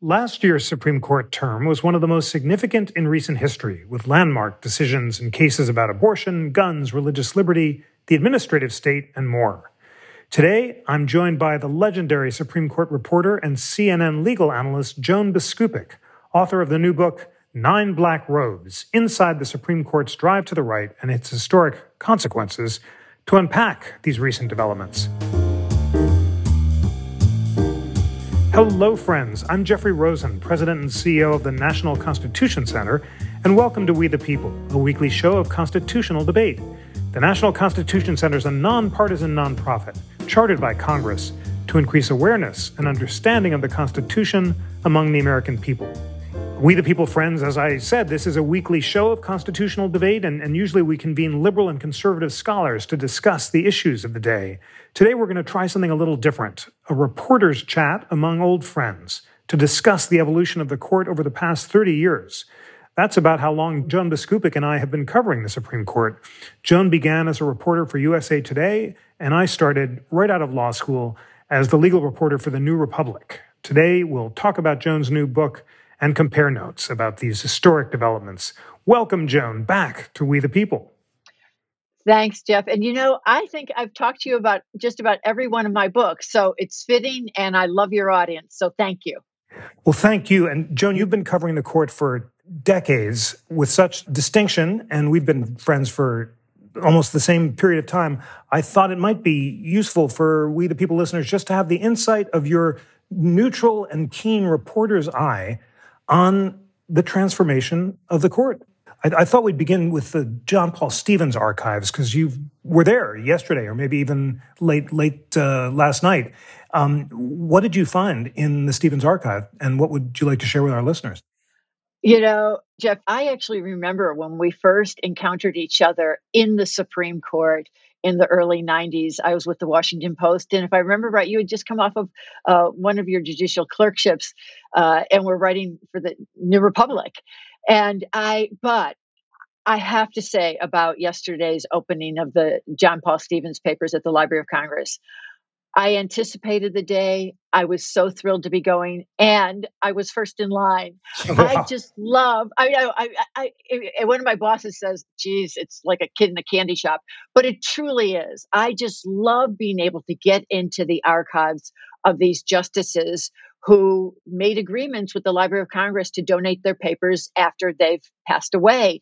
Last year's Supreme Court term was one of the most significant in recent history, with landmark decisions in cases about abortion, guns, religious liberty, the administrative state, and more. Today, I'm joined by the legendary Supreme Court reporter and CNN legal analyst Joan Biskupic, author of the new book, Nine Black Robes Inside the Supreme Court's Drive to the Right and Its Historic Consequences, to unpack these recent developments. Hello, friends. I'm Jeffrey Rosen, President and CEO of the National Constitution Center, and welcome to We the People, a weekly show of constitutional debate. The National Constitution Center is a nonpartisan nonprofit chartered by Congress to increase awareness and understanding of the Constitution among the American people. We the People friends, as I said, this is a weekly show of constitutional debate, and, and, usually we convene liberal and conservative scholars to discuss the issues of the day. Today we're going to try something a little different a reporter's chat among old friends to discuss the evolution of the court over the past 30 years. That's about how long Joan Biskupic and I have been covering the Supreme Court. Joan began as a reporter for USA Today, and I started right out of law school as the legal reporter for the New Republic. Today we'll talk about Joan's new book and compare notes about these historic developments. Welcome, Joan, back to We the People. Thanks, Jeff. And you know, I think I've talked to you about just about every one of my books. So it's fitting, and I love your audience. So thank you. Well, thank you. And Joan, you've been covering the court for decades with such distinction, and we've been friends for almost the same period of time. I thought it might be useful for we, the people listeners, just to have the insight of your neutral and keen reporter's eye on the transformation of the court. I, I thought we'd begin with the John Paul Stevens archives because you were there yesterday, or maybe even late late uh, last night. Um, what did you find in the Stevens archive, and what would you like to share with our listeners? You know, Jeff, I actually remember when we first encountered each other in the Supreme Court in the early 90s. I was with the Washington Post. And if I remember right, you had just come off of uh, one of your judicial clerkships uh, and were writing for the New Republic. And I, but I have to say about yesterday's opening of the John Paul Stevens papers at the Library of Congress. I anticipated the day. I was so thrilled to be going, and I was first in line. Wow. I just love. I know. I, I, I, one of my bosses says, "Geez, it's like a kid in a candy shop," but it truly is. I just love being able to get into the archives of these justices who made agreements with the Library of Congress to donate their papers after they've passed away.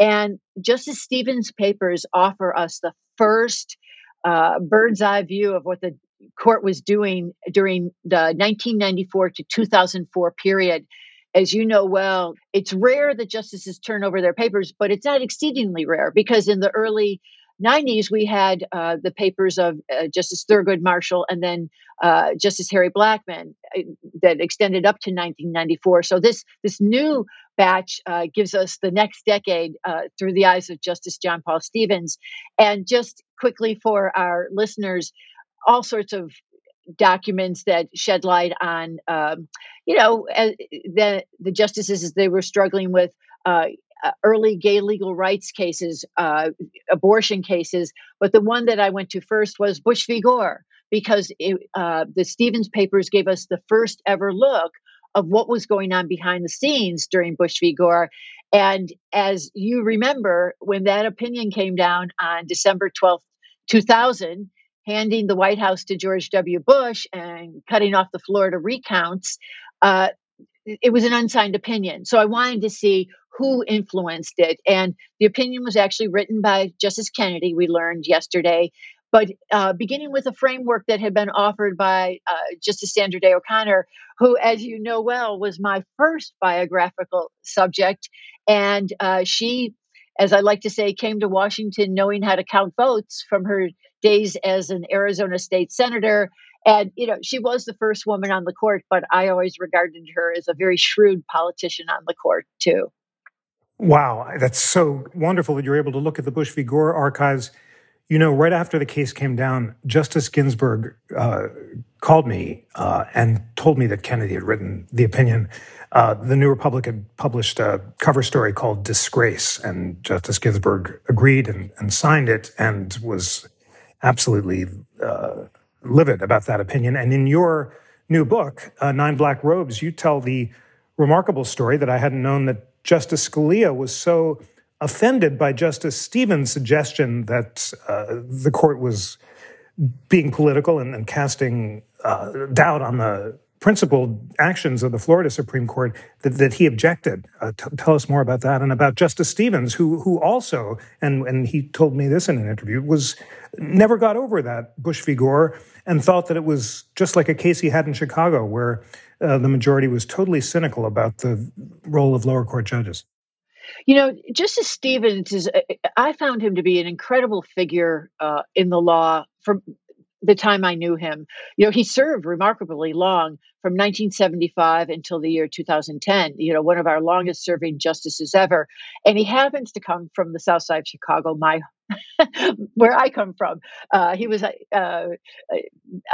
And Justice Stevens' papers offer us the first uh, bird's eye view of what the court was doing during the 1994 to 2004 period. As you know well, it's rare that justices turn over their papers, but it's not exceedingly rare because in the early 90s, we had uh, the papers of uh, Justice Thurgood Marshall and then uh, Justice Harry Blackmun uh, that extended up to 1994. So this this new batch uh, gives us the next decade uh, through the eyes of Justice John Paul Stevens. And just quickly for our listeners, all sorts of documents that shed light on, um, you know, the the justices as they were struggling with. Uh, uh, early gay legal rights cases, uh, abortion cases, but the one that I went to first was Bush v. Gore because it, uh, the Stevens papers gave us the first ever look of what was going on behind the scenes during Bush v. Gore. And as you remember, when that opinion came down on December 12th, 2000, handing the White House to George W. Bush and cutting off the Florida recounts, uh, it was an unsigned opinion. So I wanted to see who influenced it. And the opinion was actually written by Justice Kennedy, we learned yesterday. But uh, beginning with a framework that had been offered by uh, Justice Sandra Day O'Connor, who, as you know well, was my first biographical subject. And uh, she as I like to say, came to Washington knowing how to count votes from her days as an Arizona state senator. And, you know, she was the first woman on the court, but I always regarded her as a very shrewd politician on the court, too. Wow, that's so wonderful that you're able to look at the Bush v. Gore archives. You know, right after the case came down, Justice Ginsburg uh, called me uh, and told me that Kennedy had written the opinion. Uh, the New Republic had published a cover story called Disgrace, and Justice Ginsburg agreed and, and signed it and was absolutely uh, livid about that opinion. And in your new book, uh, Nine Black Robes, you tell the remarkable story that I hadn't known that Justice Scalia was so offended by Justice Stevens' suggestion that uh, the court was being political and, and casting uh, doubt on the principled actions of the Florida Supreme Court that, that he objected. Uh, t- tell us more about that and about Justice Stevens, who who also and and he told me this in an interview was never got over that Bush v. Gore and thought that it was just like a case he had in Chicago, where uh, the majority was totally cynical about the role of lower court judges. You know, Justice Stevens is, uh, I found him to be an incredible figure uh, in the law from the time I knew him. You know, he served remarkably long from 1975 until the year 2010, you know, one of our longest serving justices ever. And he happens to come from the south side of Chicago, my where I come from. Uh, he was uh, uh,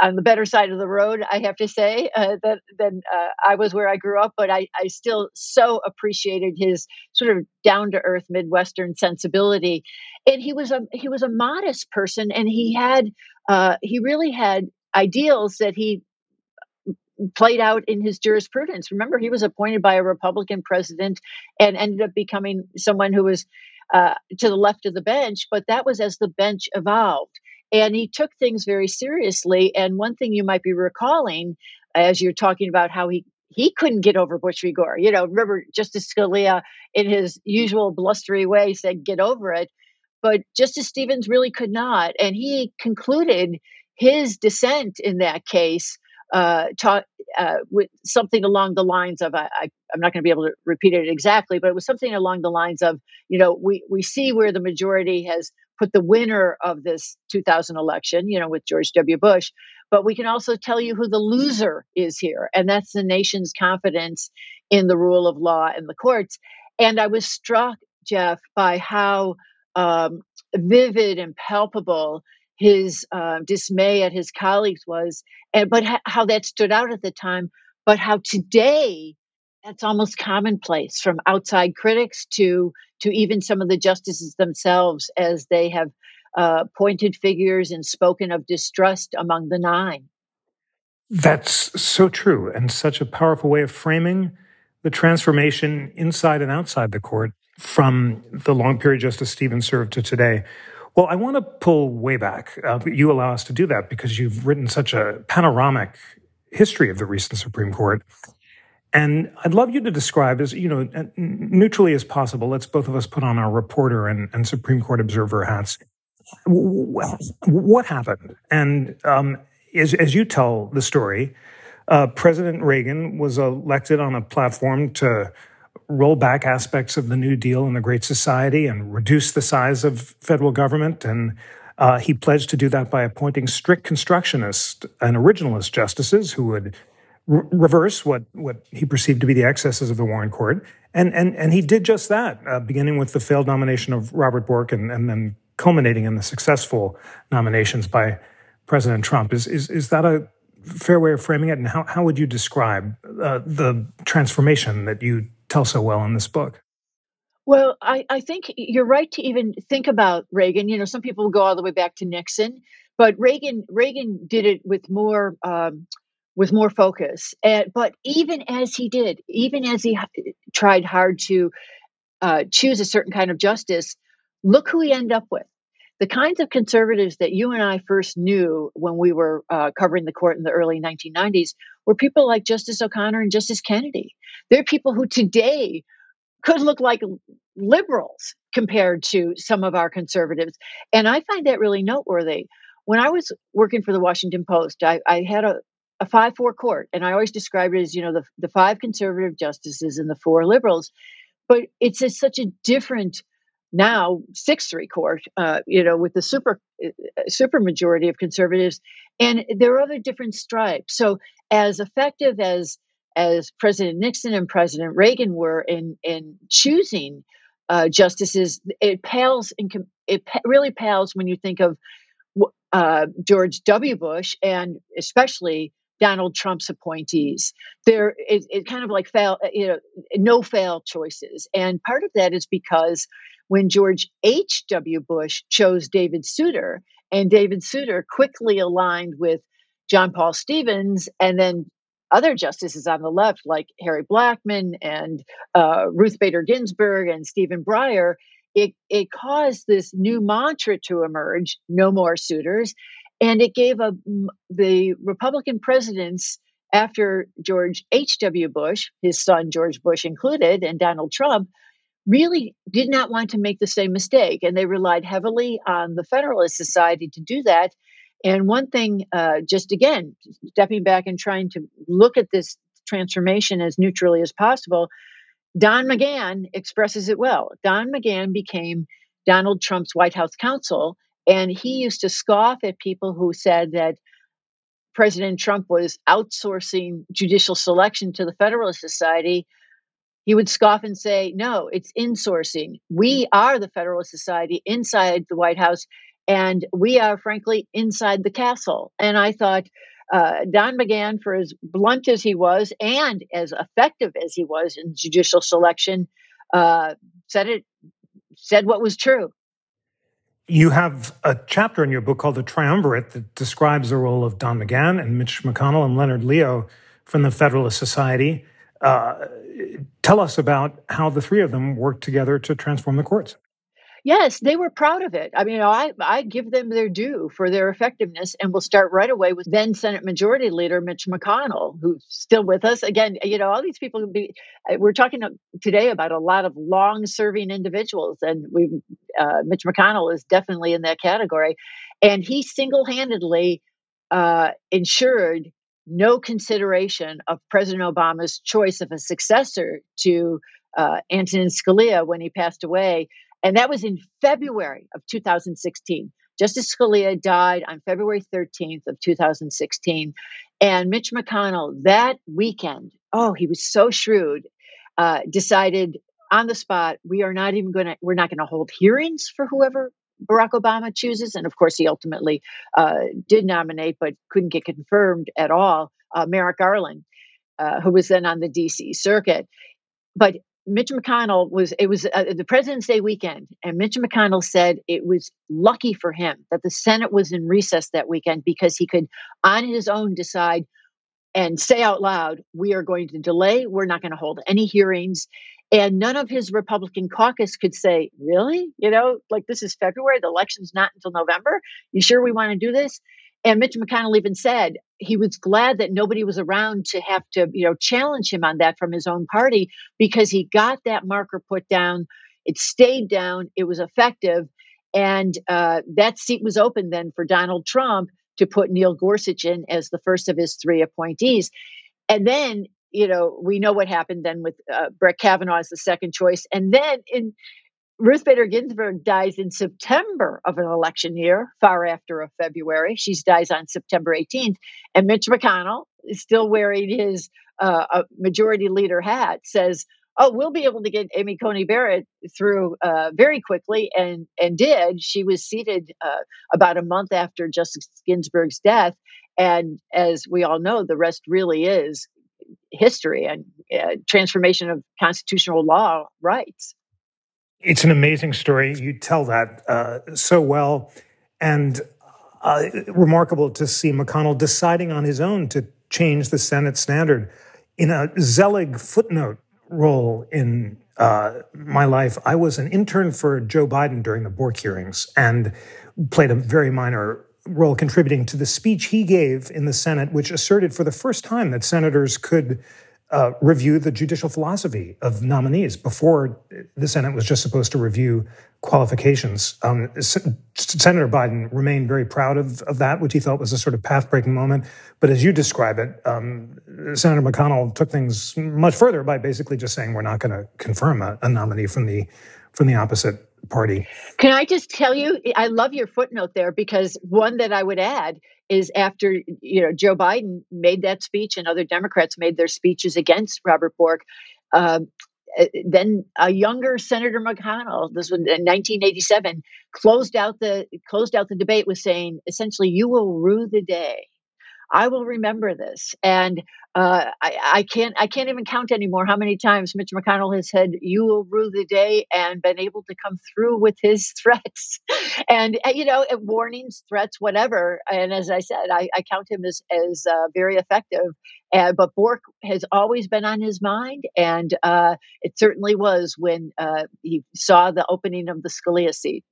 on the better side of the road, I have to say, uh, than, than uh, I was where I grew up. But I, I still so appreciated his sort of down to earth Midwestern sensibility. And he was a he was a modest person, and he had uh, he really had ideals that he played out in his jurisprudence. Remember, he was appointed by a Republican president and ended up becoming someone who was uh, to the left of the bench, but that was as the bench evolved. And he took things very seriously. And one thing you might be recalling as you're talking about how he he couldn't get over Bush. Gore. You know, remember Justice Scalia, in his usual blustery way, said, "Get over it," but Justice Stevens really could not, and he concluded his dissent in that case uh, taught uh, with something along the lines of I, I, am not going to be able to repeat it exactly, but it was something along the lines of you know we we see where the majority has put the winner of this 2000 election, you know, with George W. Bush, but we can also tell you who the loser is here, and that's the nation's confidence in the rule of law and the courts. And I was struck, Jeff, by how um, vivid and palpable his uh, dismay at his colleagues was, and but ha- how that stood out at the time, but how today that's almost commonplace from outside critics to to even some of the justices themselves as they have uh, pointed figures and spoken of distrust among the nine. That's so true, and such a powerful way of framing the transformation inside and outside the court from the long period Justice Stevens served to today. Well, I want to pull way back. Uh, you allow us to do that because you've written such a panoramic history of the recent Supreme Court. And I'd love you to describe as, you know, neutrally as possible. Let's both of us put on our reporter and, and Supreme Court observer hats. What happened? And um, as, as you tell the story, uh, President Reagan was elected on a platform to roll back aspects of the New Deal and the Great Society and reduce the size of federal government. And uh, he pledged to do that by appointing strict constructionist and originalist justices who would re- reverse what, what he perceived to be the excesses of the Warren Court. And, and, and he did just that, uh, beginning with the failed nomination of Robert Bork and, and then culminating in the successful nominations by President Trump. Is, is, is that a fair way of framing it? And how, how would you describe uh, the transformation that you tell so well in this book. Well, I, I think you're right to even think about Reagan. You know, some people go all the way back to Nixon, but Reagan Reagan did it with more um, with more focus. And, but even as he did, even as he tried hard to uh, choose a certain kind of justice, look who he ended up with. The kinds of conservatives that you and I first knew when we were uh, covering the court in the early 1990s were people like Justice O'Connor and Justice Kennedy. They're people who today could look like liberals compared to some of our conservatives. And I find that really noteworthy. When I was working for the Washington Post, I, I had a, a 5 4 court, and I always described it as, you know, the, the five conservative justices and the four liberals. But it's a, such a different now six three court, uh, you know, with the super uh, super majority of conservatives, and there are other different stripes. So as effective as as President Nixon and President Reagan were in in choosing uh, justices, it pales in it really pales when you think of uh, George W. Bush and especially Donald Trump's appointees. There is it, kind of like fail, you know, no fail choices, and part of that is because when George H.W. Bush chose David Souter, and David Souter quickly aligned with John Paul Stevens and then other justices on the left, like Harry Blackmun and uh, Ruth Bader Ginsburg and Stephen Breyer, it, it caused this new mantra to emerge no more Souters. And it gave a, the Republican presidents after George H.W. Bush, his son George Bush included, and Donald Trump, really did not want to make the same mistake. And they relied heavily on the Federalist Society to do that. And one thing, uh, just again, stepping back and trying to look at this transformation as neutrally as possible, Don McGahn expresses it well. Don McGahn became Donald Trump's White House counsel, and he used to scoff at people who said that President Trump was outsourcing judicial selection to the Federalist Society. He would scoff and say, No, it's insourcing. We are the Federalist Society inside the White House, and we are, frankly, inside the castle. And I thought, uh, Don McGahn, for as blunt as he was and as effective as he was in judicial selection, uh, said it said what was true. You have a chapter in your book called The Triumvirate that describes the role of Don McGahn and Mitch McConnell and Leonard Leo from the Federalist Society. Uh, tell us about how the three of them worked together to transform the courts. Yes, they were proud of it. I mean, I, I give them their due for their effectiveness. And we'll start right away with then Senate Majority Leader Mitch McConnell, who's still with us. Again, you know, all these people, be, uh, we're talking today about a lot of long serving individuals. And we, uh, Mitch McConnell is definitely in that category. And he single handedly uh, ensured no consideration of President Obama's choice of a successor to uh, Antonin Scalia when he passed away and that was in February of 2016. Justice Scalia died on February 13th of 2016. And Mitch McConnell that weekend, oh, he was so shrewd, uh, decided on the spot, we are not even going to, we're not going to hold hearings for whoever Barack Obama chooses. And of course, he ultimately uh, did nominate, but couldn't get confirmed at all, uh, Merrick Garland, uh, who was then on the DC circuit. But Mitch McConnell was it was uh, the President's Day weekend, and Mitch McConnell said it was lucky for him that the Senate was in recess that weekend because he could, on his own, decide and say out loud, "We are going to delay. We're not going to hold any hearings." And none of his Republican caucus could say, "Really? You know, like this is February. The election's not until November. You sure we want to do this?" And Mitch McConnell even said he was glad that nobody was around to have to, you know, challenge him on that from his own party because he got that marker put down. It stayed down. It was effective. And uh, that seat was open then for Donald Trump to put Neil Gorsuch in as the first of his three appointees. And then, you know, we know what happened then with uh, Brett Kavanaugh as the second choice. And then in Ruth Bader Ginsburg dies in September of an election year, far after of February. She dies on September 18th. And Mitch McConnell is still wearing his uh, majority leader hat, says, Oh, we'll be able to get Amy Coney Barrett through uh, very quickly, and and did. She was seated uh, about a month after Justice Ginsburg's death, and as we all know, the rest really is history and uh, transformation of constitutional law rights. It's an amazing story. You tell that uh, so well. And uh, remarkable to see McConnell deciding on his own to change the Senate standard. In a Zelig footnote role in uh, my life, I was an intern for Joe Biden during the Bork hearings and played a very minor role contributing to the speech he gave in the Senate, which asserted for the first time that senators could uh, review the judicial philosophy of nominees. Before, the Senate was just supposed to review qualifications. Um, S- Senator Biden remained very proud of, of that, which he felt was a sort of path breaking moment. But as you describe it, um, Senator McConnell took things much further by basically just saying we're not going to confirm a, a nominee from the from the opposite party. Can I just tell you, I love your footnote there because one that I would add is after you know Joe Biden made that speech and other Democrats made their speeches against Robert Bork. Uh, then a younger Senator McConnell, this was in 1987, closed out the closed out the debate with saying essentially, "You will rue the day I will remember this. And uh, I, I, can't I can't even count anymore how many times Mitch McConnell has said you will rue the day and been able to come through with his threats. And uh, you know warnings threats whatever. And as I said I, I count him as as uh, very effective. Uh, but Bork has always been on his mind. And uh, it certainly was when uh, he saw the opening of the Scalia seat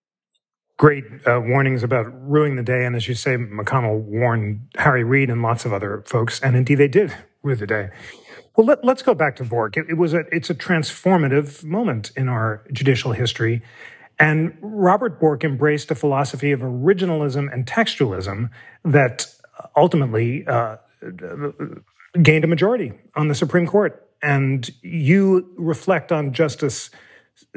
great uh, warnings about ruining the day. And as you say, McConnell warned Harry Reid and lots of other folks, and indeed they did rue the day. Well, let, us go back to Bork. It, it, was a it's a transformative moment in our judicial history, and Robert Bork embraced a philosophy of originalism and textualism that ultimately uh, gained a majority on the Supreme Court. And you reflect on Justice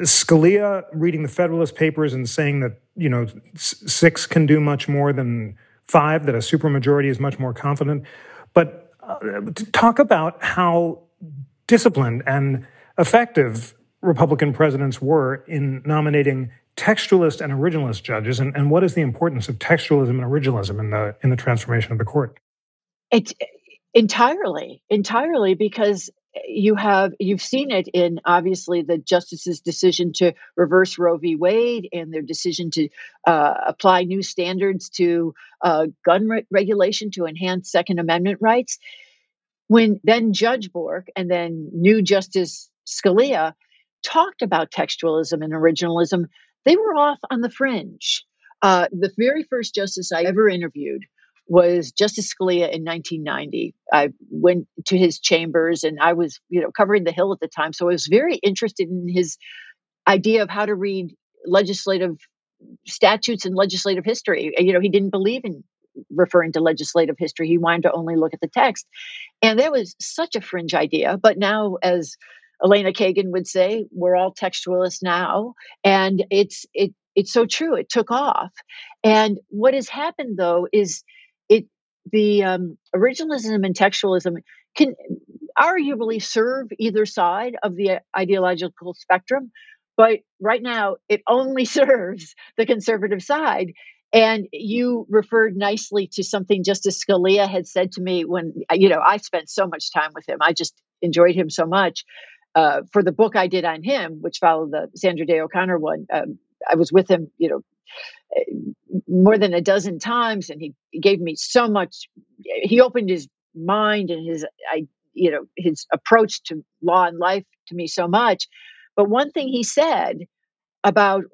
Scalia reading the Federalist Papers and saying that you know six can do much more than five, that a supermajority is much more confident. But uh, talk about how disciplined and effective Republican presidents were in nominating textualist and originalist judges, and, and what is the importance of textualism and originalism in the in the transformation of the court? It's entirely, entirely because you have you've seen it in obviously the justices' decision to reverse Roe v. Wade and their decision to uh, apply new standards to uh, gun re- regulation to enhance Second Amendment rights. When then Judge Bork and then new Justice Scalia talked about textualism and originalism, they were off on the fringe. Uh, the very first justice I ever interviewed was Justice Scalia in 1990. I went to his chambers and I was, you know, covering the Hill at the time. So I was very interested in his idea of how to read legislative statutes and legislative history. You know, he didn't believe in referring to legislative history. He wanted to only look at the text. And that was such a fringe idea. But now, as Elena Kagan would say, we're all textualists now. And it's it it's so true. It took off. And what has happened though is the um, originalism and textualism can arguably serve either side of the ideological spectrum but right now it only serves the conservative side. And you referred nicely to something justice scalia had said to me when you know i spent so much time with him. I just enjoyed him so much uh, for the book i did on him which followed the sandra day o'connor one um, i was with him you know more than a dozen times and he, gave me so much he opened his mind and his i you know his approach to law and life to me so much. But one thing he said about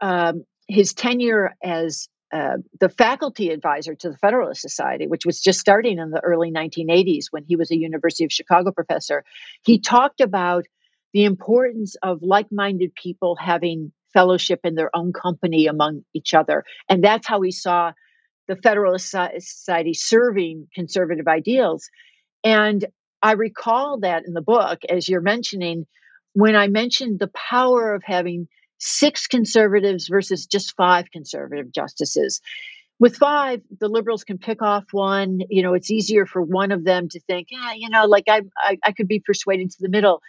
um, his tenure as uh, the faculty advisor to the Federalist Society, which was just starting in the early 1980s when he was a University of Chicago professor, he talked about the importance of like minded people having fellowship in their own company among each other. And that's how we saw the Federalist Society serving conservative ideals. And I recall that in the book, as you're mentioning, when I mentioned the power of having six conservatives versus just five conservative justices. With five, the liberals can pick off one. You know, it's easier for one of them to think, yeah, you know, like I, I, I could be persuaded to the middle.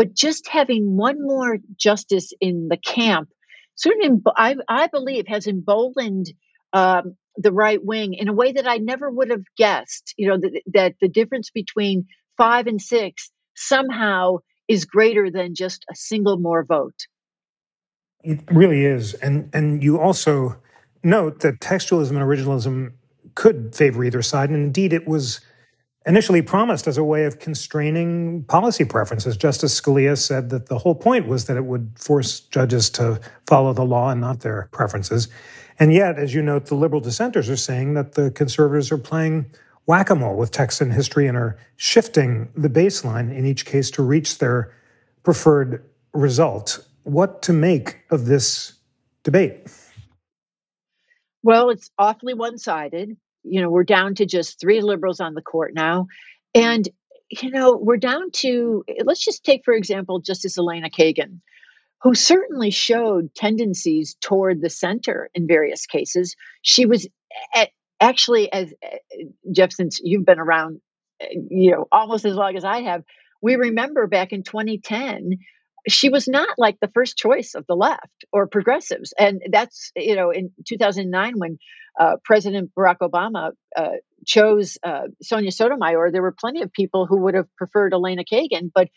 But just having one more justice in the camp, sort of, I, I believe, has emboldened um, the right wing in a way that I never would have guessed. You know, th- that the difference between five and six somehow is greater than just a single more vote. It really is, and and you also note that textualism and originalism could favor either side, and indeed it was initially promised as a way of constraining policy preferences. Justice Scalia said that the whole point was that it would force judges to follow the law and not their preferences. And yet, as you note, the liberal dissenters are saying that the conservatives are playing whack a mole with text and history and are shifting the baseline in each case to reach their preferred result. What to make of this debate? Well, it's awfully one sided you know, we're down to just three liberals on the court now. And, you know, we're down to, let's just take, for example, Justice Elena Kagan, who certainly showed tendencies toward the center in various cases. She was at, actually, as Jeff, since you've been around, eh, you know, almost as long as I have, we remember back in 2010 she was not like the first choice of the left or progressives. And that's, you know, in 2009 when uh, President Barack Obama uh, chose uh, Sonia Sotomayor, there were plenty of people who would have preferred Elena Kagan, but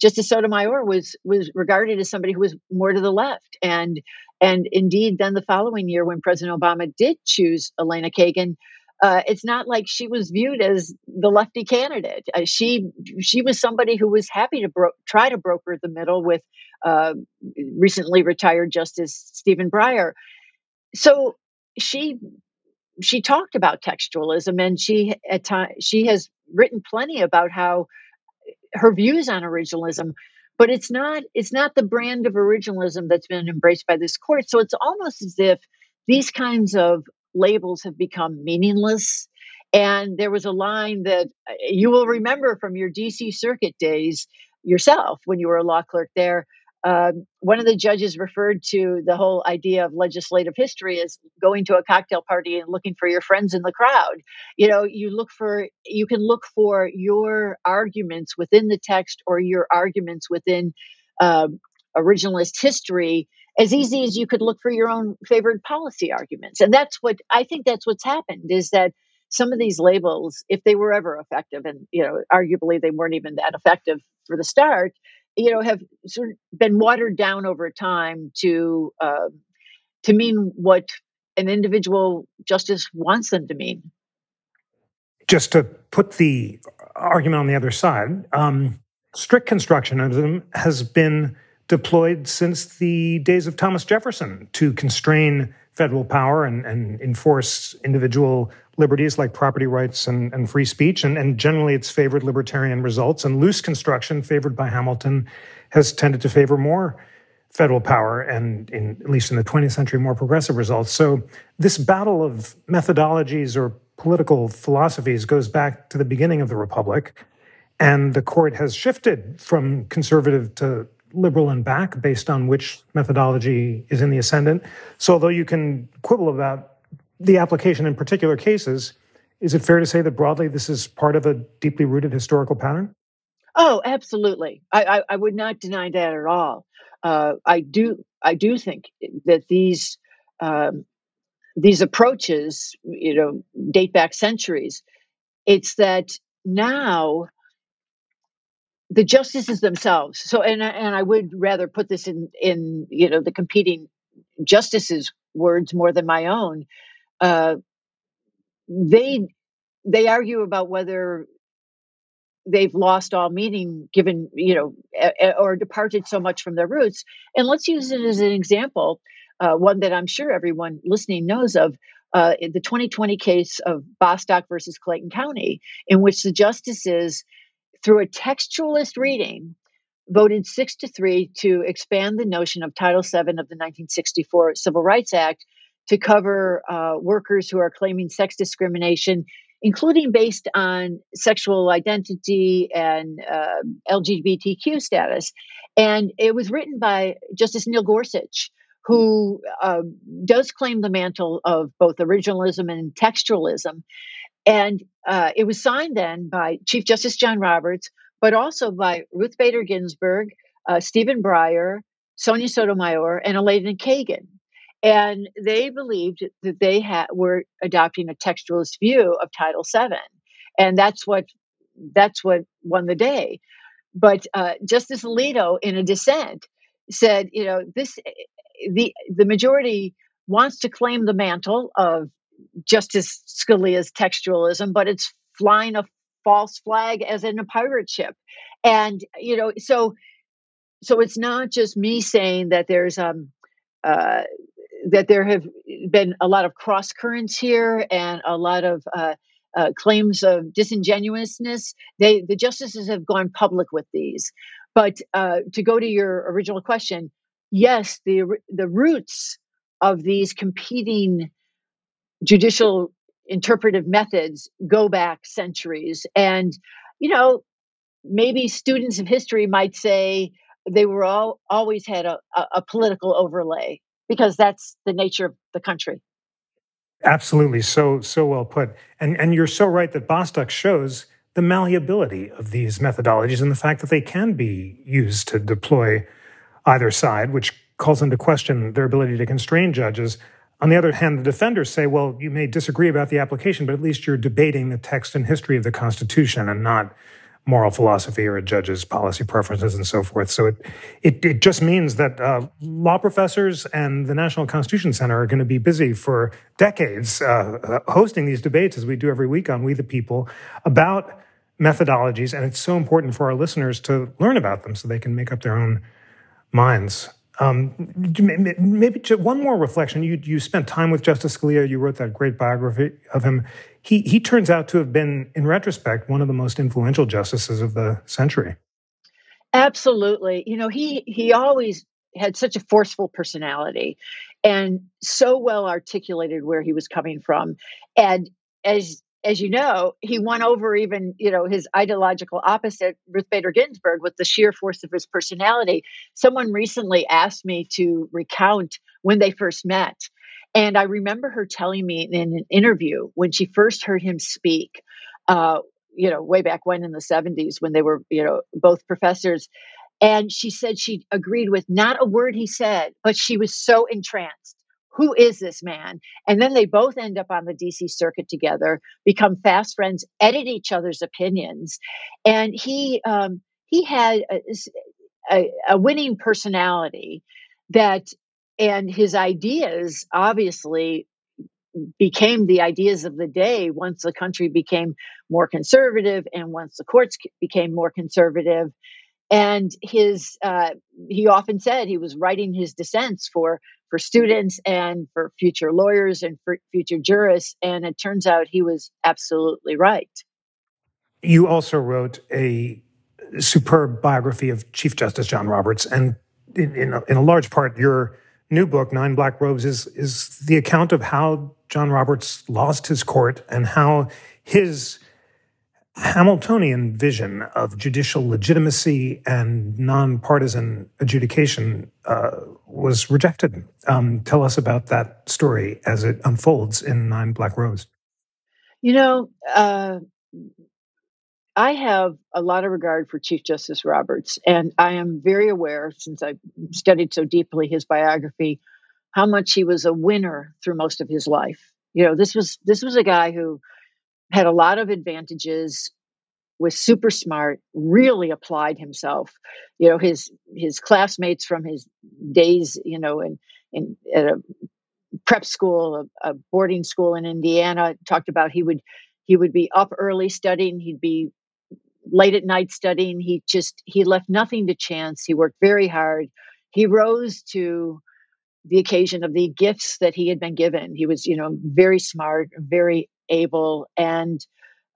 Justice Sotomayor was was regarded as somebody who was more to the left, and and indeed, then the following year, when President Obama did choose Elena Kagan, uh, it's not like she was viewed as the lefty candidate. Uh, she she was somebody who was happy to bro- try to broker the middle with uh, recently retired Justice Stephen Breyer. So she she talked about textualism, and she at time she has written plenty about how her views on originalism but it's not it's not the brand of originalism that's been embraced by this court so it's almost as if these kinds of labels have become meaningless and there was a line that uh, you will remember from your dc circuit days yourself when you were a law clerk there um, one of the judges referred to the whole idea of legislative history as going to a cocktail party and looking for your friends in the crowd. You know, you look for, you can look for your arguments within the text or your arguments within um, originalist history as easy as you could look for your own favorite policy arguments. And that's what I think that's what's happened is that some of these labels, if they were ever effective, and you know, arguably they weren't even that effective for the start, you know, have sort of been watered down over time to uh, to mean what an individual justice wants them to mean. Just to put the argument on the other side, um, strict constructionism has been deployed since the days of Thomas Jefferson to constrain federal power and, and enforce individual liberties like property rights and, and free speech. And, and generally, it's favored libertarian results. And loose construction, favored by Hamilton, has tended to favor more federal power and, in, at least in the 20th century, more progressive results. So, this battle of methodologies or political philosophies goes back to the beginning of the Republic. And the court has shifted from conservative to liberal and back based on which methodology is in the ascendant. So, although you can quibble about the application in particular cases, is it fair to say that broadly this is part of a deeply rooted historical pattern? Oh, absolutely. I, I, I would not deny that at all. Uh, I do I do think that these um, these approaches, you know, date back centuries. It's that now the justices themselves. So, and and I would rather put this in in you know the competing justices' words more than my own. Uh, they they argue about whether they've lost all meaning given you know or departed so much from their roots and let's use it as an example uh, one that i'm sure everyone listening knows of uh, the 2020 case of bostock versus clayton county in which the justices through a textualist reading voted six to three to expand the notion of title vii of the 1964 civil rights act to cover uh, workers who are claiming sex discrimination, including based on sexual identity and uh, LGBTQ status. And it was written by Justice Neil Gorsuch, who uh, does claim the mantle of both originalism and textualism. And uh, it was signed then by Chief Justice John Roberts, but also by Ruth Bader Ginsburg, uh, Stephen Breyer, Sonia Sotomayor, and Elena Kagan and they believed that they had were adopting a textualist view of Title VII, and that's what that's what won the day. But uh, Justice Alito, in a dissent, said, you know, this the the majority wants to claim the mantle of Justice Scalia's textualism, but it's flying a false flag as in a pirate ship, and you know, so so it's not just me saying that there's um uh, that there have been a lot of cross currents here and a lot of uh, uh, claims of disingenuousness. They the justices have gone public with these. But uh, to go to your original question, yes, the the roots of these competing judicial interpretive methods go back centuries, and you know maybe students of history might say they were all always had a, a, political overlay because that's the nature of the country. Absolutely, so so well put. And and you're so right that Bostock shows the malleability of these methodologies and the fact that they can be used to deploy either side, which calls into question their ability to constrain judges. On the other hand, the defenders say, well, you may disagree about the application, but at least you're debating the text and history of the Constitution and not moral philosophy or a judge's policy preferences and so forth. So it it, it just means that uh, law professors and the National Constitution Center are going to be busy for decades uh, uh, hosting these debates as we do every week on We the People about methodologies, and it's so important for our listeners to learn about them so they can make up their own minds. Um, maybe one more reflection. You you spent time with Justice Scalia. You wrote that great biography of him. He he turns out to have been, in retrospect, one of the most influential justices of the century. Absolutely. You know, he he always had such a forceful personality and so well articulated where he was coming from. And as as you know, he won over even, you know, his ideological opposite, Ruth Bader Ginsburg, with the sheer force of his personality. Someone recently asked me to recount when they first met. And I remember her telling me in an interview when she first heard him speak, uh, you know, way back when in the 70s when they were, you know, both professors. And she said she agreed with not a word he said, but she was so entranced who is this man? And then they both end up on the DC circuit together, become fast friends, edit each other's opinions, and he um, he had a, a, a winning personality that, and his ideas obviously became the ideas of the day once the country became more conservative and once the courts became more conservative and his uh, he often said he was writing his dissents for for students and for future lawyers and for future jurists and it turns out he was absolutely right. You also wrote a superb biography of chief justice john roberts and in, in, a, in a large part your new book nine black robes is is the account of how john roberts lost his court and how his Hamiltonian vision of judicial legitimacy and nonpartisan adjudication uh, was rejected. Um, tell us about that story as it unfolds in Nine Black Robes. You know, uh, I have a lot of regard for Chief Justice Roberts, and I am very aware, since I studied so deeply his biography, how much he was a winner through most of his life. You know, this was this was a guy who had a lot of advantages was super smart really applied himself. You know his his classmates from his days you know in in at a prep school a, a boarding school in indiana talked about he would he would be up early studying he'd be late at night studying he just he left nothing to chance he worked very hard. He rose to the occasion of the gifts that he had been given. He was you know very smart very able and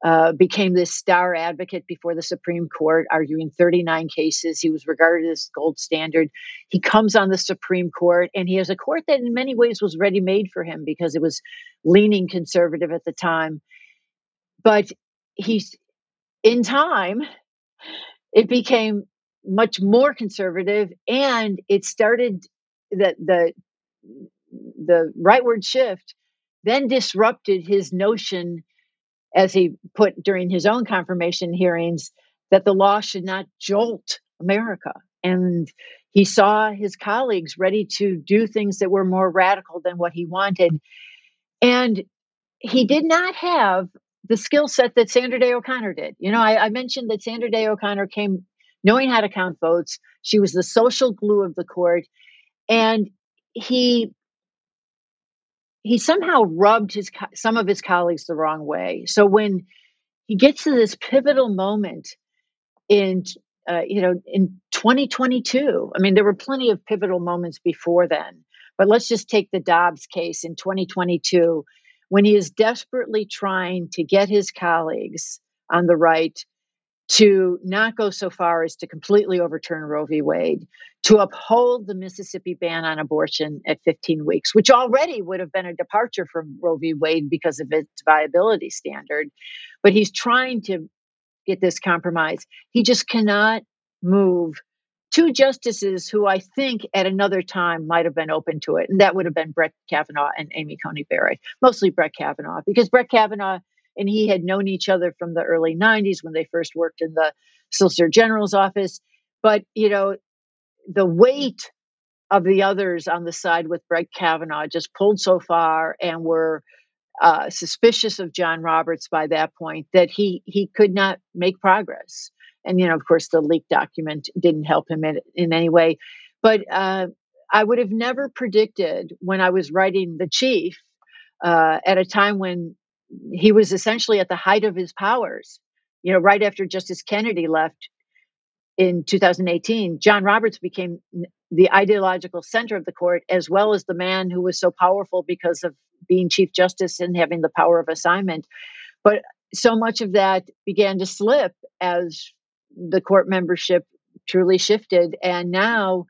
uh, became this star advocate before the Supreme Court, arguing 39 cases. He was regarded as gold standard. He comes on the Supreme Court, and he has a court that, in many ways, was ready made for him because it was leaning conservative at the time. But he's in time, it became much more conservative, and it started that the the rightward shift then disrupted his notion as he put during his own confirmation hearings, that the law should not jolt America. And he saw his colleagues ready to do things that were more radical than what he wanted. And he did not have the skill set that Sandra Day O'Connor did. You know, I, I mentioned that Sandra Day O'Connor came knowing how to count votes. She was the social glue of the court. And he he somehow rubbed his some of his colleagues the wrong way. So when he gets to this pivotal moment in uh, you know in 2022, I mean there were plenty of pivotal moments before then, but let's just take the Dobbs case in 2022 when he is desperately trying to get his colleagues on the right to not go so far as to completely overturn Roe v. Wade, to uphold the Mississippi ban on abortion at 15 weeks, which already would have been a departure from Roe v. Wade because of its viability standard. But he's trying to get this compromise. He just cannot move two justices who I think at another time might have been open to it, and that would have been Brett Kavanaugh and Amy Coney Barrett, mostly Brett Kavanaugh, because Brett Kavanaugh and he had known each other from the early 90s when they first worked in the Solicitor General's office. But, you know, the weight of the others on the side with Brett Kavanaugh just pulled so far and were uh, suspicious of John Roberts by that point that he he could not make progress. And you know, of course, the leaked document didn't help him in, in any way. But uh, I would have never predicted when I was writing the chief uh, at a time when he was essentially at the height of his powers. You know, right after Justice Kennedy left in 2018, John Roberts became the ideological center of the court, as well as the man who was so powerful because of being Chief Justice and having the power of assignment. But so much of that began to slip as the court membership truly shifted. And now,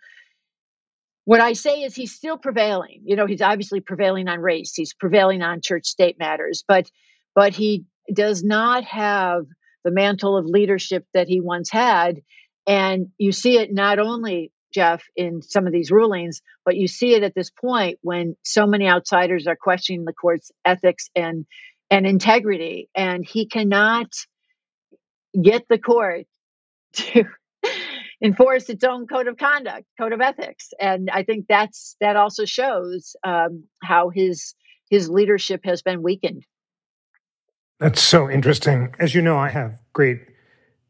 what I say is he's still prevailing. You know, he's obviously prevailing on race, he's prevailing on church state matters, but but he does not have the mantle of leadership that he once had. And you see it not only Jeff, in some of these rulings, but you see it at this point when so many outsiders are questioning the court's ethics and and integrity, and he cannot get the court to enforce its own code of conduct, code of ethics, and I think that's that also shows um, how his his leadership has been weakened. That's so interesting. As you know, I have great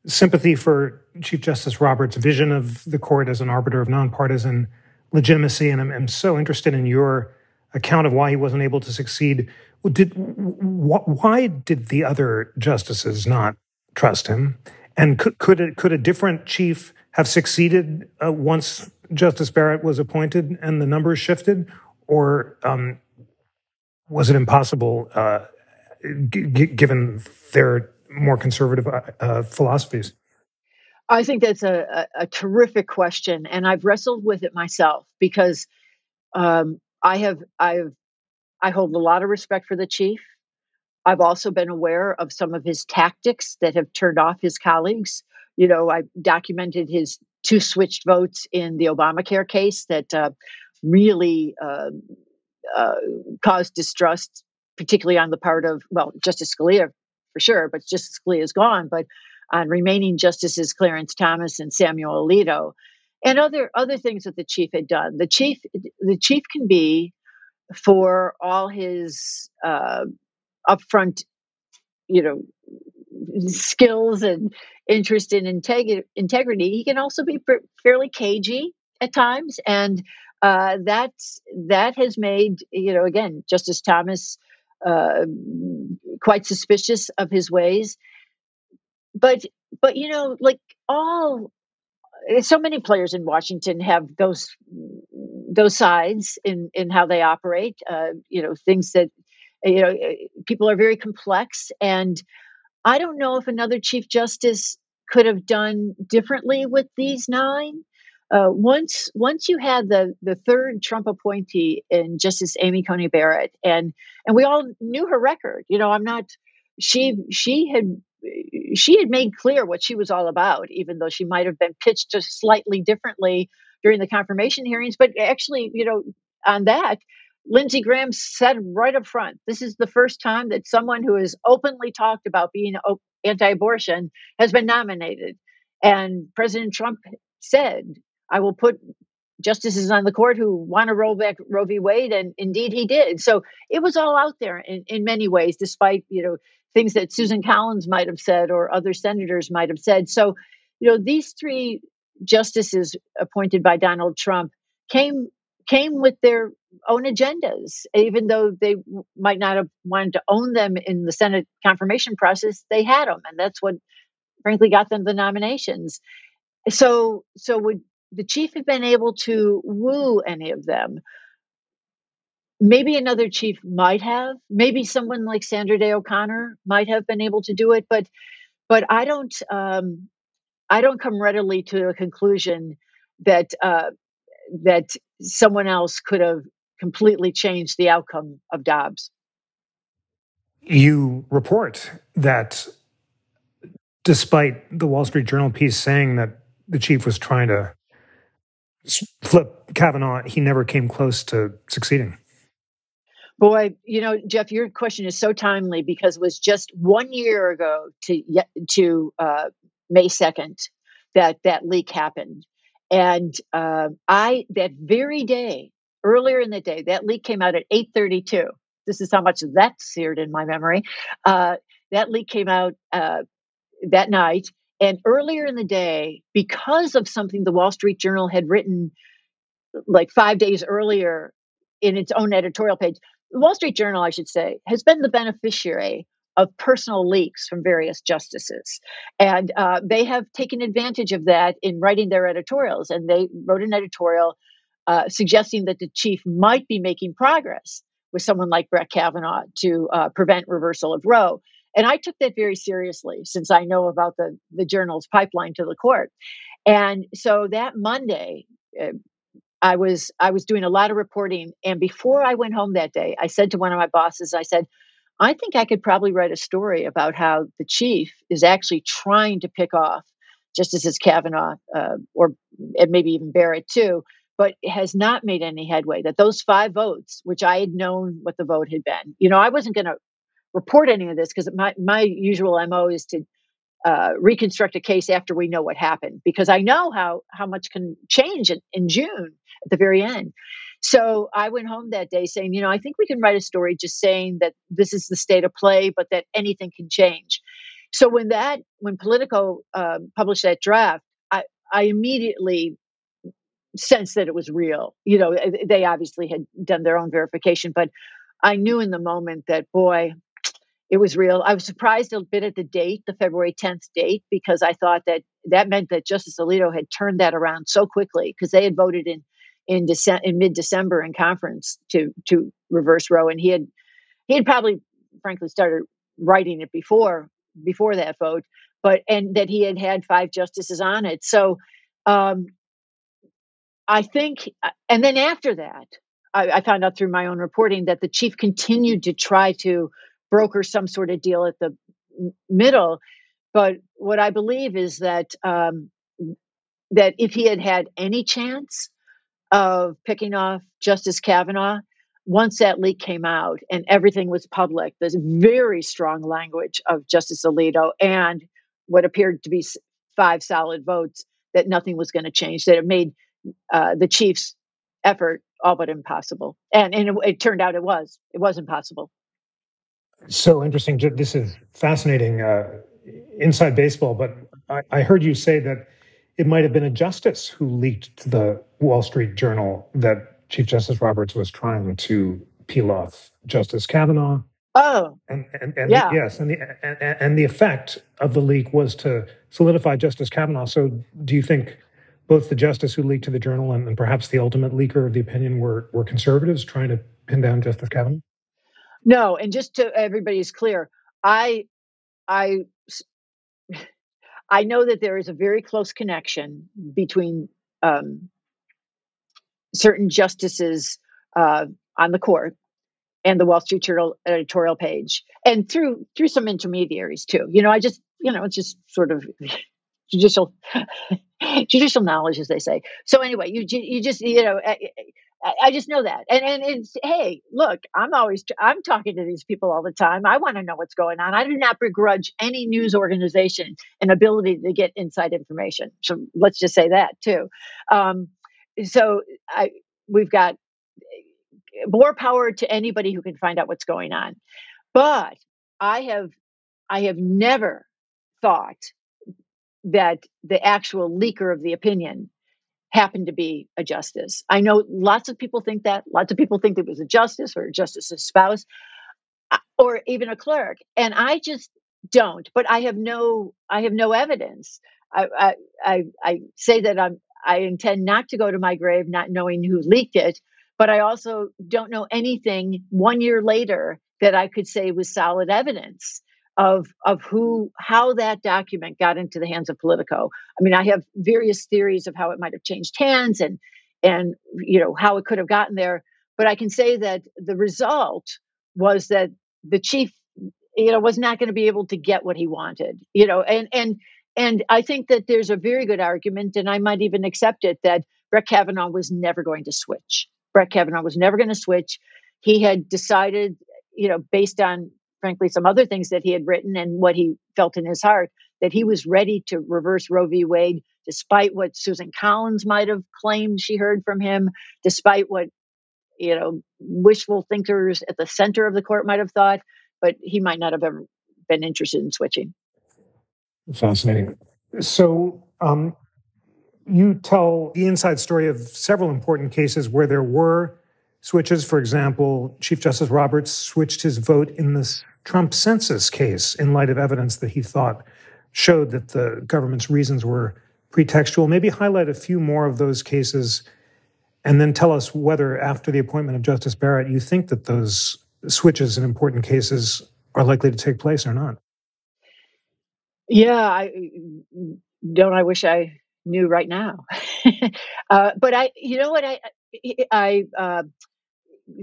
sympathy for Chief Justice Roberts' vision of the court as an arbiter of nonpartisan legitimacy, and I'm, I'm so interested in your account of why he wasn't able to succeed. Did wh- why did the other justices not trust him? And could could a, could a different chief have succeeded uh, once Justice Barrett was appointed and the numbers shifted, or um, was it impossible uh, g- given their more conservative uh, uh, philosophies? I think that's a, a, a, terrific question, and I've wrestled with it myself because um, I have I've I hold a lot of respect for the chief. I've also been aware of some of his tactics that have turned off his colleagues. You know, I documented his two switched votes in the Obamacare case that uh, really uh, uh, caused distrust, particularly on the part of well Justice Scalia for sure, but Justice Scalia is gone. But on remaining justices Clarence Thomas and Samuel Alito, and other other things that the chief had done. The chief the chief can be for all his uh, upfront, you know, skills and interest in integ- integrity. He can also be pr- fairly cagey at times, and uh, that that has made you know again Justice Thomas uh, quite suspicious of his ways. But but you know, like all so many players in Washington have those those sides in in how they operate. Uh, you know, things that you know people are very complex, and I don't know if another chief justice could have done differently with these nine. Uh, once once you had the the third Trump appointee in Justice Amy Coney Barrett, and and we all knew her record. You know, I'm not. She she had she had made clear what she was all about, even though she might have been pitched just slightly differently during the confirmation hearings. But actually, you know, on that, Lindsey Graham said right up front, this is the first time that someone who has openly talked about being anti-abortion has been nominated. And President Trump said, I will put justices on the court who want to roll back Roe v. Wade, and indeed he did. So it was all out there in, in many ways, despite you know things that Susan Collins might have said or other senators might have said. So you know these three justices appointed by Donald Trump came came with their own agendas, even though they might not have wanted to own them in the Senate confirmation process. They had them, and that's what frankly got them the nominations. So so would the chief have been able to woo any of them. Maybe another chief might have. Maybe someone like Sandra Day O'Connor might have been able to do it, but but I don't. Um, I don't come readily to a conclusion that uh, that someone else could have completely changed the outcome of Dobbs. You report that despite the Wall Street Journal piece saying that the chief was trying to flip Kavanaugh, he never came close to succeeding. Boy, you know, Jeff, your question is so timely because it was just one year ago to to uh, May second that that leak happened, And uh, I that very day, earlier in the day, that leak came out at 8:32. This is how much that's seared in my memory. Uh, that leak came out uh, that night, and earlier in the day, because of something the Wall Street Journal had written like five days earlier in its own editorial page, the Wall Street Journal, I should say, has been the beneficiary of personal leaks from various justices. And uh, they have taken advantage of that in writing their editorials. And they wrote an editorial uh, suggesting that the chief might be making progress with someone like Brett Kavanaugh to uh, prevent reversal of Roe. And I took that very seriously since I know about the, the journal's pipeline to the court. And so that Monday, uh, I was I was doing a lot of reporting, and before I went home that day, I said to one of my bosses, I said, I think I could probably write a story about how the chief is actually trying to pick off Justices Kavanaugh uh, or maybe even Barrett too, but has not made any headway. That those five votes, which I had known what the vote had been, you know, I wasn't going to report any of this because my my usual mo is to uh, reconstruct a case after we know what happened because I know how how much can change in, in June at the very end. So I went home that day saying, you know, I think we can write a story just saying that this is the state of play, but that anything can change. So when that, when Politico uh, published that draft, I, I immediately sensed that it was real. You know, they obviously had done their own verification, but I knew in the moment that, boy, it was real. I was surprised a bit at the date, the February 10th date, because I thought that that meant that Justice Alito had turned that around so quickly because they had voted in in, Dece- in mid December in conference to to reverse Roe, and he had he had probably, frankly, started writing it before before that vote, but and that he had had five justices on it. So um, I think, and then after that, I, I found out through my own reporting that the chief continued to try to broker some sort of deal at the middle. But what I believe is that um, that if he had had any chance of picking off Justice Kavanaugh, once that leak came out and everything was public, there's very strong language of Justice Alito and what appeared to be five solid votes that nothing was going to change, that it made uh, the Chiefs' effort all but impossible. And, and it, it, turned out it was. It was impossible. So interesting. This is fascinating uh, inside baseball, but I, I heard you say that it might have been a justice who leaked to the Wall Street Journal that Chief Justice Roberts was trying to peel off Justice Kavanaugh. Oh, and, and, and yeah. The, yes, and the and, and the effect of the leak was to solidify Justice Kavanaugh. So, do you think both the justice who leaked to the journal and, and perhaps the ultimate leaker of the opinion were were conservatives trying to pin down Justice Kavanaugh? No, and just to everybody's clear, I I I know that there is a very close connection between um, certain justices uh, on the court and the Wall Street Journal editorial page, and through through some intermediaries too. You know, I just you know it's just sort of judicial judicial knowledge, as they say. So anyway, you you just you know I just know that. And and it's hey, look, I'm always I'm talking to these people all the time. I want to know what's going on. I do not begrudge any news organization an ability to get inside information. So let's just say that too. Um, so I we've got more power to anybody who can find out what's going on. But I have I have never thought that the actual leaker of the opinion happened to be a justice. I know lots of people think that. Lots of people think it was a justice or a justice's spouse uh, or even a clerk. And I just don't. But I have no I have no evidence. I I I, I say that I'm I intend not to go to my grave not knowing who leaked it, but I also don't know anything one year later that I could say was solid evidence of of who how that document got into the hands of Politico. I mean, I have various theories of how it might have changed hands and and you know how it could have gotten there, but I can say that the result was that the chief you know was not going to be able to get what he wanted. You know, and and and I think that there's a very good argument, and I might even accept it that Brett Kavanaugh was never going to switch. Brett Kavanaugh was never going to switch. He had decided, you know, based on frankly, some other things that he had written and what he felt in his heart, that he was ready to reverse Roe v. Wade despite what Susan Collins might have claimed she heard from him, despite what you know wishful thinkers at the center of the court might have thought, but he might not have ever been interested in switching. Fascinating. So, um, you tell the inside story of several important cases where there were switches. For example, Chief Justice Roberts switched his vote in the Trump census case in light of evidence that he thought showed that the government's reasons were pretextual. Maybe highlight a few more of those cases and then tell us whether, after the appointment of Justice Barrett, you think that those switches in important cases are likely to take place or not. Yeah, I don't. I wish I knew right now. uh, but I, you know what, I, I, uh,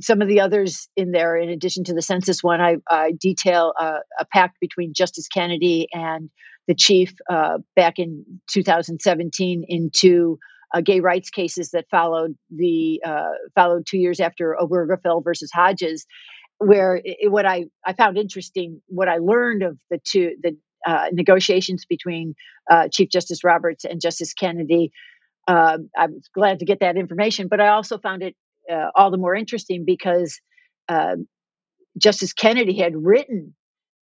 some of the others in there, in addition to the census one, I, I detail uh, a pact between Justice Kennedy and the chief uh, back in 2017 into uh, gay rights cases that followed the uh, followed two years after Obergefell versus Hodges, where it, what I, I found interesting, what I learned of the two the uh, negotiations between uh, Chief Justice Roberts and Justice Kennedy. Uh, I was glad to get that information, but I also found it uh, all the more interesting because uh, Justice Kennedy had written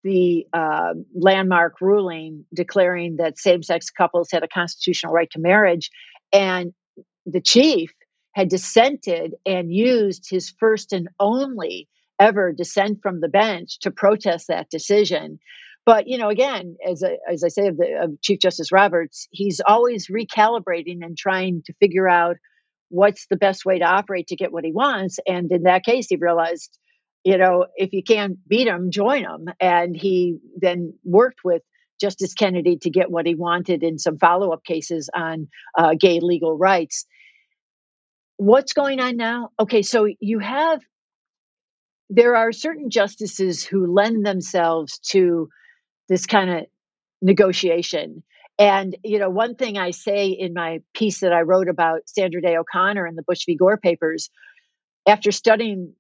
the uh, landmark ruling declaring that same sex couples had a constitutional right to marriage. And the chief had dissented and used his first and only ever dissent from the bench to protest that decision. But you know, again, as I, as I say of, the, of Chief Justice Roberts, he's always recalibrating and trying to figure out what's the best way to operate to get what he wants. And in that case, he realized, you know, if you can't beat him, join him. And he then worked with Justice Kennedy to get what he wanted in some follow up cases on uh, gay legal rights. What's going on now? Okay, so you have, there are certain justices who lend themselves to this kind of negotiation. And, you know, one thing I say in my piece that I wrote about Sandra Day O'Connor in the Bush v. Gore papers, after studying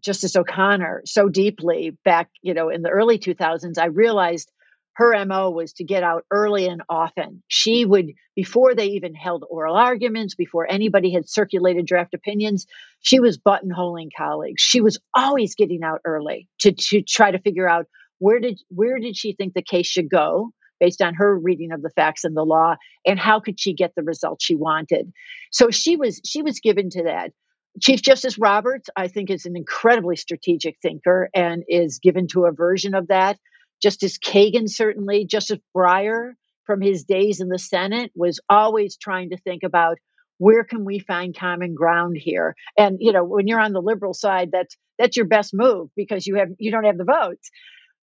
Justice O'Connor so deeply back, you know, in the early 2000s, I realized her MO was to get out early and often. She would, before they even held oral arguments, before anybody had circulated draft opinions, she was buttonholing colleagues. She was always getting out early to, to try to figure out where did where did she think the case should go based on her reading of the facts and the law and how could she get the results she wanted? So she was she was given to that. Chief justice roberts i think is an incredibly strategic thinker and is given to a version of that. Justice kagan certainly. Justice breyer from his days in the senate was always trying to think about where can we find common ground here? And you know when you're on the liberal side that's that's your best move because you have you don't have the votes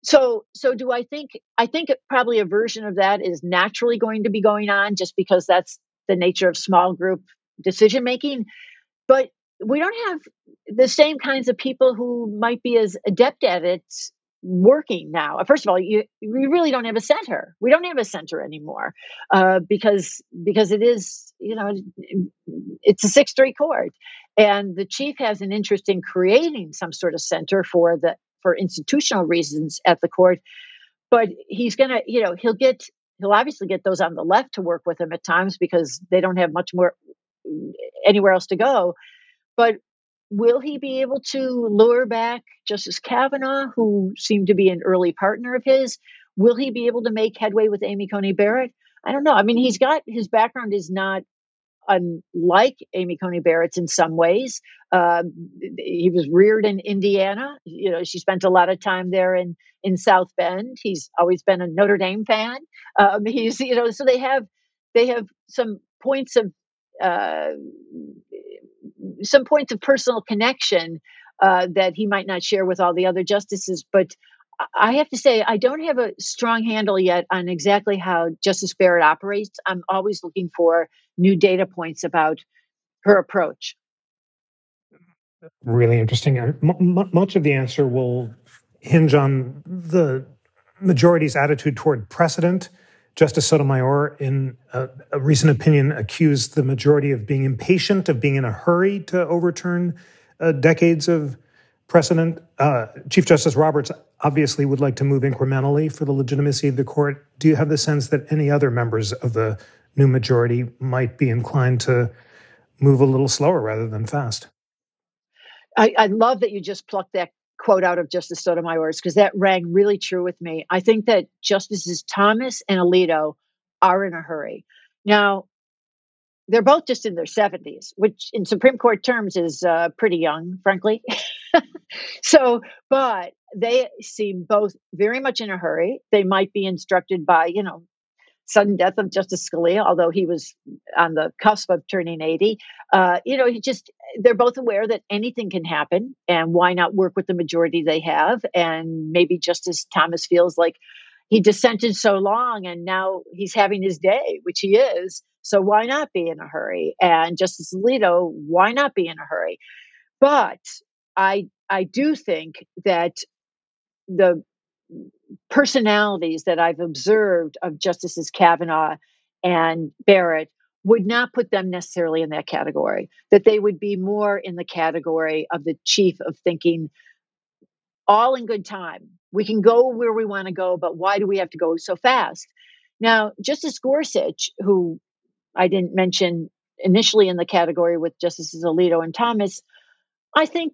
so so do i think i think probably a version of that is naturally going to be going on just because that's the nature of small group decision making. But we don't have the same kinds of people who might be as adept at it working now. First of all you we really don't have a center. We don't have a center anymore uh, because because it is you know it's a six three court and the chief has an interest in creating some sort of center for the for institutional reasons at the court. But he's going to, you know, he'll get, he'll obviously get those on the left to work with him at times because they don't have much more anywhere else to go. But will he be able to lure back Justice Kavanaugh, who seemed to be an early partner of his? Will he be able to make headway with Amy Coney Barrett? I don't know. I mean, he's got his background is not unlike Amy Coney Barrett's in some ways. Uh, he was reared in Indiana. You know, she spent a lot of time there in in South Bend. He's always been a Notre Dame fan. Um, he's you know, so they have they have some points of uh, some points of personal connection uh, that he might not share with all the other justices, but. I have to say, I don't have a strong handle yet on exactly how Justice Barrett operates. I'm always looking for new data points about her approach. Really interesting. M- much of the answer will hinge on the majority's attitude toward precedent. Justice Sotomayor, in a, a, recent opinion, accused the majority of being impatient, of being in a hurry to overturn uh, decades of precedent. Uh, Chief Justice Roberts obviously would like to move incrementally for the legitimacy of the court. Do you have the sense that any other members of the new majority might be inclined to move a little slower rather than fast. I, I love that you just plucked that quote out of Justice Sotomayor's because that rang really true with me. I think that Justices Thomas and Alito are in a hurry. Now, they're both just in their 70s, which in Supreme Court terms is uh, pretty young, frankly. so, but they seem both very much in a hurry. They might be instructed by, you know, sudden death of Justice Scalia, although he was on the cusp of turning 80. Uh, you know, he just, they're both aware that anything can happen and why not work with the majority they have? And maybe Justice Thomas feels like he dissented so long and now he's having his day, which he is. So why not be in a hurry? And Justice Alito, why not be in a hurry? But I I do think that the personalities that I've observed of Justices Kavanaugh and Barrett would not put them necessarily in that category, that they would be more in the category of the chief of thinking all in good time. We can go where we want to go, but why do we have to go so fast? Now, Justice Gorsuch, who I didn't mention initially in the category with Justices Alito and Thomas, I think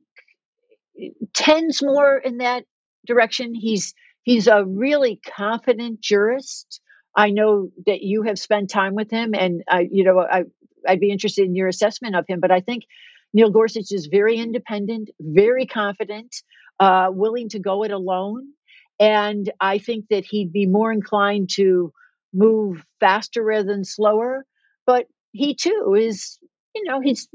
eh, tends more in that direction. He's he's a really confident jurist. I know that you have spent time with him, and I, you know, I, I'd be interested in your assessment of him. But I think Neil Gorsuch is very independent, very confident, uh, willing to go it alone, and I think that he'd be more inclined to move faster rather than slower. But he too is, you know, he's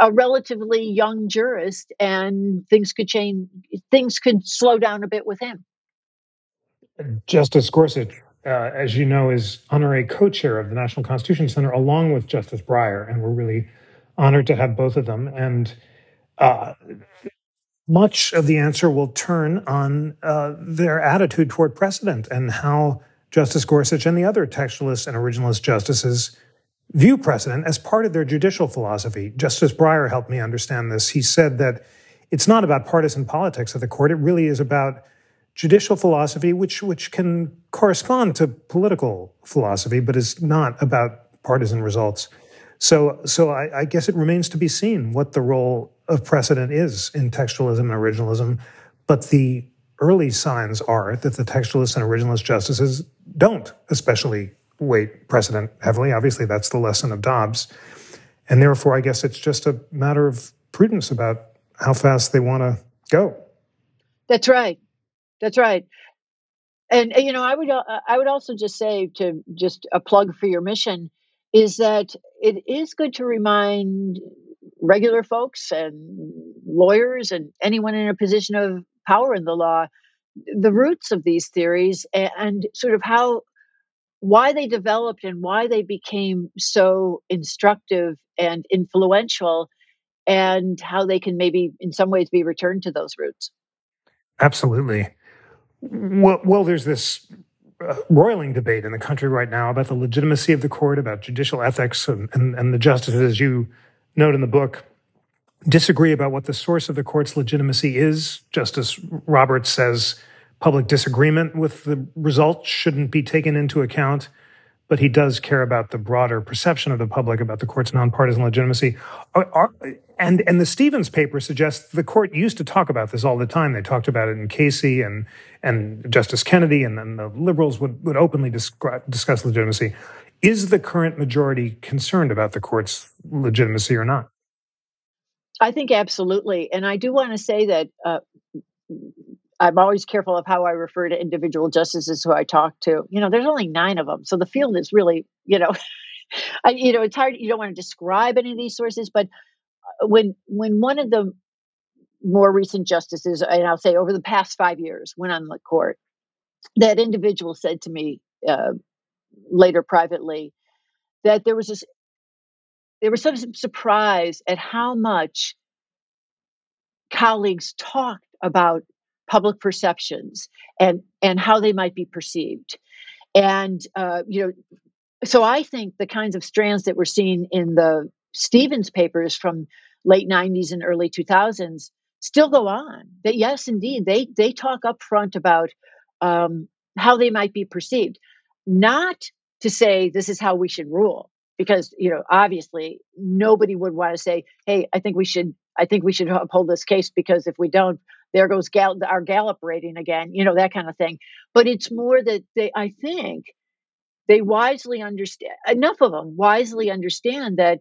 a relatively young jurist, and things could change. Things could slow down a bit with him. Justice Gorsuch, uh, as you know, is honorary co-chair of the National Constitution Center, along with Justice Breyer, and we're really honored to have both of them. And uh, much of the answer will turn on uh, their attitude toward precedent and how Justice Gorsuch and the other textualist and originalist justices view precedent as part of their judicial philosophy. Justice Breyer helped me understand this. He said that it's not about partisan politics of the court, it really is about judicial philosophy, which, which can correspond to political philosophy, but is not about partisan results. So, so I, I guess it remains to be seen what the role of precedent is in textualism and originalism. But the early signs are that the textualist and originalist justices don't, especially weight precedent heavily. Obviously, that's the lesson of Dobbs. And therefore, I guess it's just a matter of prudence about how fast they want to go. That's right. That's right. And you know, I would uh, I would also just say to just a plug for your mission is that it is good to remind regular folks and lawyers and anyone in a position of power in the law the roots of these theories and sort of how why they developed and why they became so instructive and influential and how they can maybe in some ways be returned to those roots absolutely well, well there's this uh, roiling debate in the country right now about the legitimacy of the court about judicial ethics and, and, and the justices as you note in the book disagree about what the source of the court's legitimacy is justice roberts says public disagreement with the results shouldn't be taken into account, but he does care about the broader perception of the public about the court's nonpartisan legitimacy. Are, are, and and the Stevens paper suggests the court used to talk about this all the time. They talked about it in Casey and and Justice Kennedy, and then the liberals would would openly discuss, legitimacy. Is the current majority concerned about the court's legitimacy or not? I think absolutely, and I do want to say that uh, I'm always careful of how I refer to individual justices who I talk to. You know, there's only nine of them, so the field is really, you know, I, you know, it's hard. You don't want to describe any of these sources, but when when one of the more recent justices, and I'll say over the past five years, went on the court, that individual said to me uh, later privately that there was this, there was some surprise at how much colleagues talked about public perceptions and and how they might be perceived. And uh, you know so i think the kinds of strands that we're seeing in the stevens papers from late 90s and early 2000s still go on. That yes indeed they they talk up front about um, how they might be perceived. Not to say this is how we should rule because you know obviously nobody would want to say hey i think we should i think we should uphold this case because if we don't there goes Gal- our gallup rating again you know that kind of thing. But it's more that they i think they wisely understand enough of them wisely understand that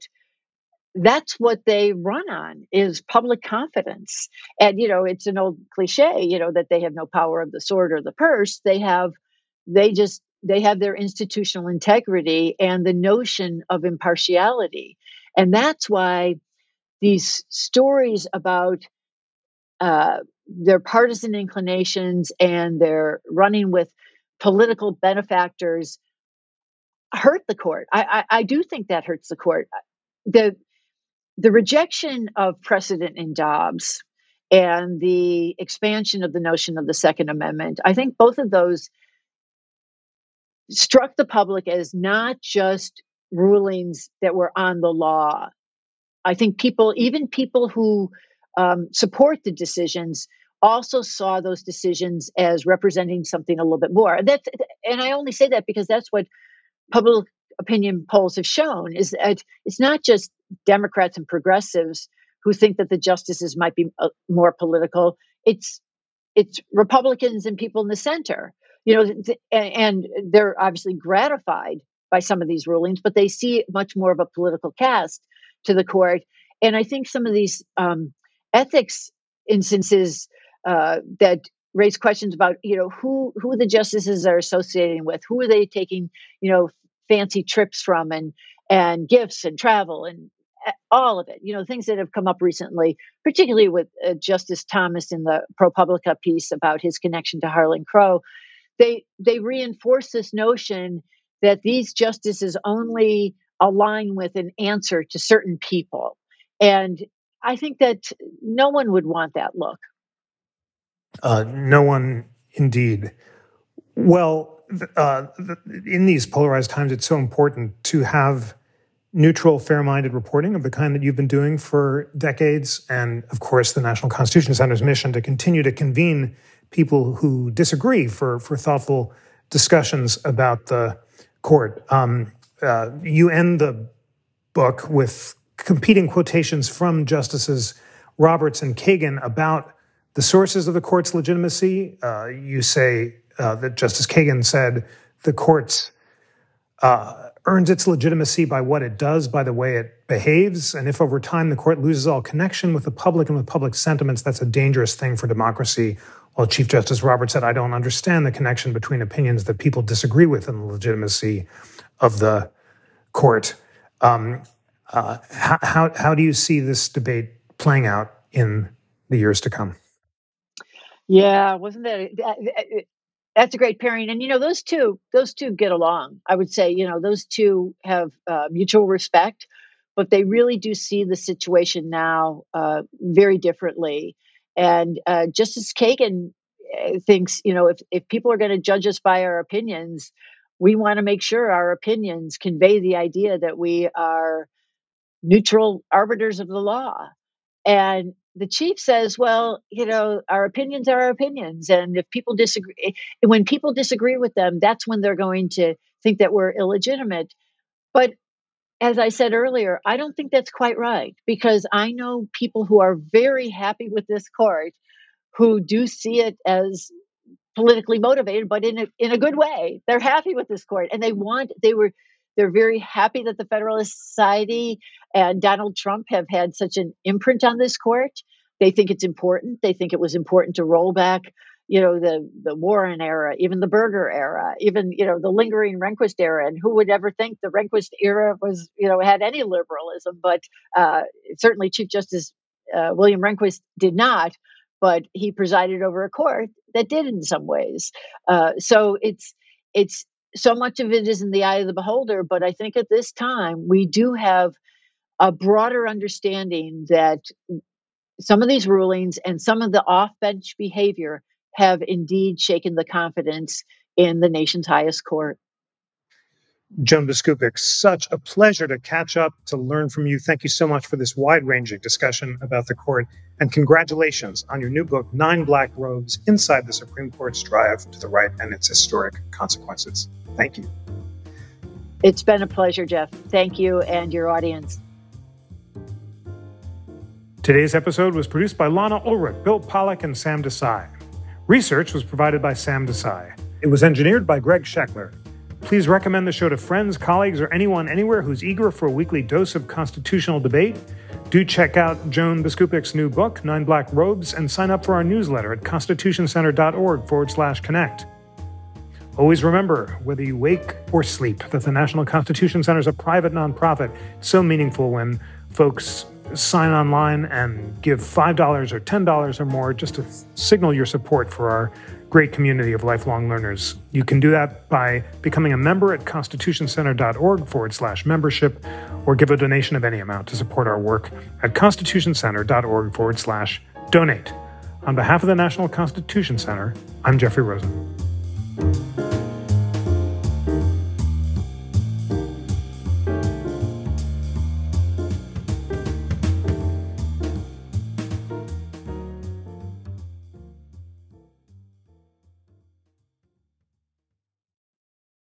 that's what they run on is public confidence and you know it's an old cliche you know that they have no power of the sword or the purse they have they just they have their institutional integrity and the notion of impartiality and that's why these stories about uh, their partisan inclinations and their running with political benefactors hurt the court. I, I, I do think that hurts the court. The the rejection of precedent in Dobbs and the expansion of the notion of the Second Amendment, I think both of those struck the public as not just rulings that were on the law. I think people, even people who um, support the decisions, also saw those decisions as representing something a little bit more. That's, and I only say that because that's what public opinion polls have shown is that it's not just Democrats and progressives who think that the justices might be uh, more political. It's it's Republicans and people in the center. You know, th- and they're obviously gratified by some of these rulings, but they see much more of a political cast to the court. And I think some of these um, ethics instances uh, that raise questions about, you know, who who the justices are associating with, who are they taking, you know, fancy trips from, and and gifts and travel and all of it, you know, things that have come up recently, particularly with uh, Justice Thomas in the ProPublica piece about his connection to Harlan Crow, they they reinforce this notion that these justices only align with an answer to certain people, and I think that no one would want that look. Uh, no one, indeed. Well, uh, in these polarized times, it's so important to have neutral, fair minded reporting of the kind that you've been doing for decades. And of course, the National Constitution Center's mission to continue to convene people who disagree for, for thoughtful discussions about the court. Um, uh, you end the book with competing quotations from Justices Roberts and Kagan about the sources of the court's legitimacy. Uh, you say uh, that Justice Kagan said the court's uh, earns its legitimacy by what it does, by the way it behaves. And if over time the court loses all connection with the public and with public sentiments, that's a dangerous thing for democracy. While Chief Justice Roberts said, I don't understand the connection between opinions that people disagree with and the legitimacy of the court. Um, uh, how, how, how do you see this debate playing out in the years to come? Yeah, wasn't that that's a great pairing and you know those two those two get along i would say you know those two have uh, mutual respect but they really do see the situation now uh, very differently and uh, justice kagan uh, thinks you know if, if people are going to judge us by our opinions we want to make sure our opinions convey the idea that we are neutral arbiters of the law and the chief says, well, you know, our opinions are our opinions. And if people disagree, eh, when people disagree with them, that's when they're going to think that we're illegitimate. But as I said earlier, I don't think that's quite right because I know people who are very happy with this court who do see it as politically motivated, but in a, in a good way. They're happy with this court and they want, they were, they're very happy that the Federalist Society and Donald Trump have had such an imprint on this court. They think it's important. They think it was important to roll back, you know, the the Warren era, even the Burger era, even you know the lingering Rehnquist era. And who would ever think the Rehnquist era was, you know, had any liberalism? But uh, certainly Chief Justice uh, William Rehnquist did not. But he presided over a court that did in some ways. Uh, so it's it's so much of it is in the eye of the beholder. But I think at this time, we do have a broader understanding that some of these rulings and some of the off bench behavior have indeed shaken the confidence in the nation's highest court. Joan Biskupic, such a pleasure to catch up, to learn from you. Thank you so much for this wide ranging discussion about the court. And congratulations on your new book, Nine Black Robes Inside the Supreme Court's Drive to the Right and Its Historic Consequences. Thank you. It's been a pleasure, Jeff. Thank you and your audience. Today's episode was produced by Lana Ulrich, Bill Pollock, and Sam Desai. Research was provided by Sam Desai. It was engineered by Greg Scheckler. Please recommend the show to friends, colleagues, or anyone anywhere who's eager for a weekly dose of constitutional debate. Do check out Joan Biskupic's new book, Nine Black Robes, and sign up for our newsletter at constitutioncenter.org forward slash connect. Always remember, whether you wake or sleep, that the National Constitution Center is a private nonprofit. It's so meaningful when folks sign online and give $5 or $10 or more just to signal your support for our great community of lifelong learners. You can do that by becoming a member at constitutioncenter.org forward slash membership or give a donation of any amount to support our work at constitutioncenter.org forward slash donate. On behalf of the National Constitution Center, I'm Jeffrey Rosen. Música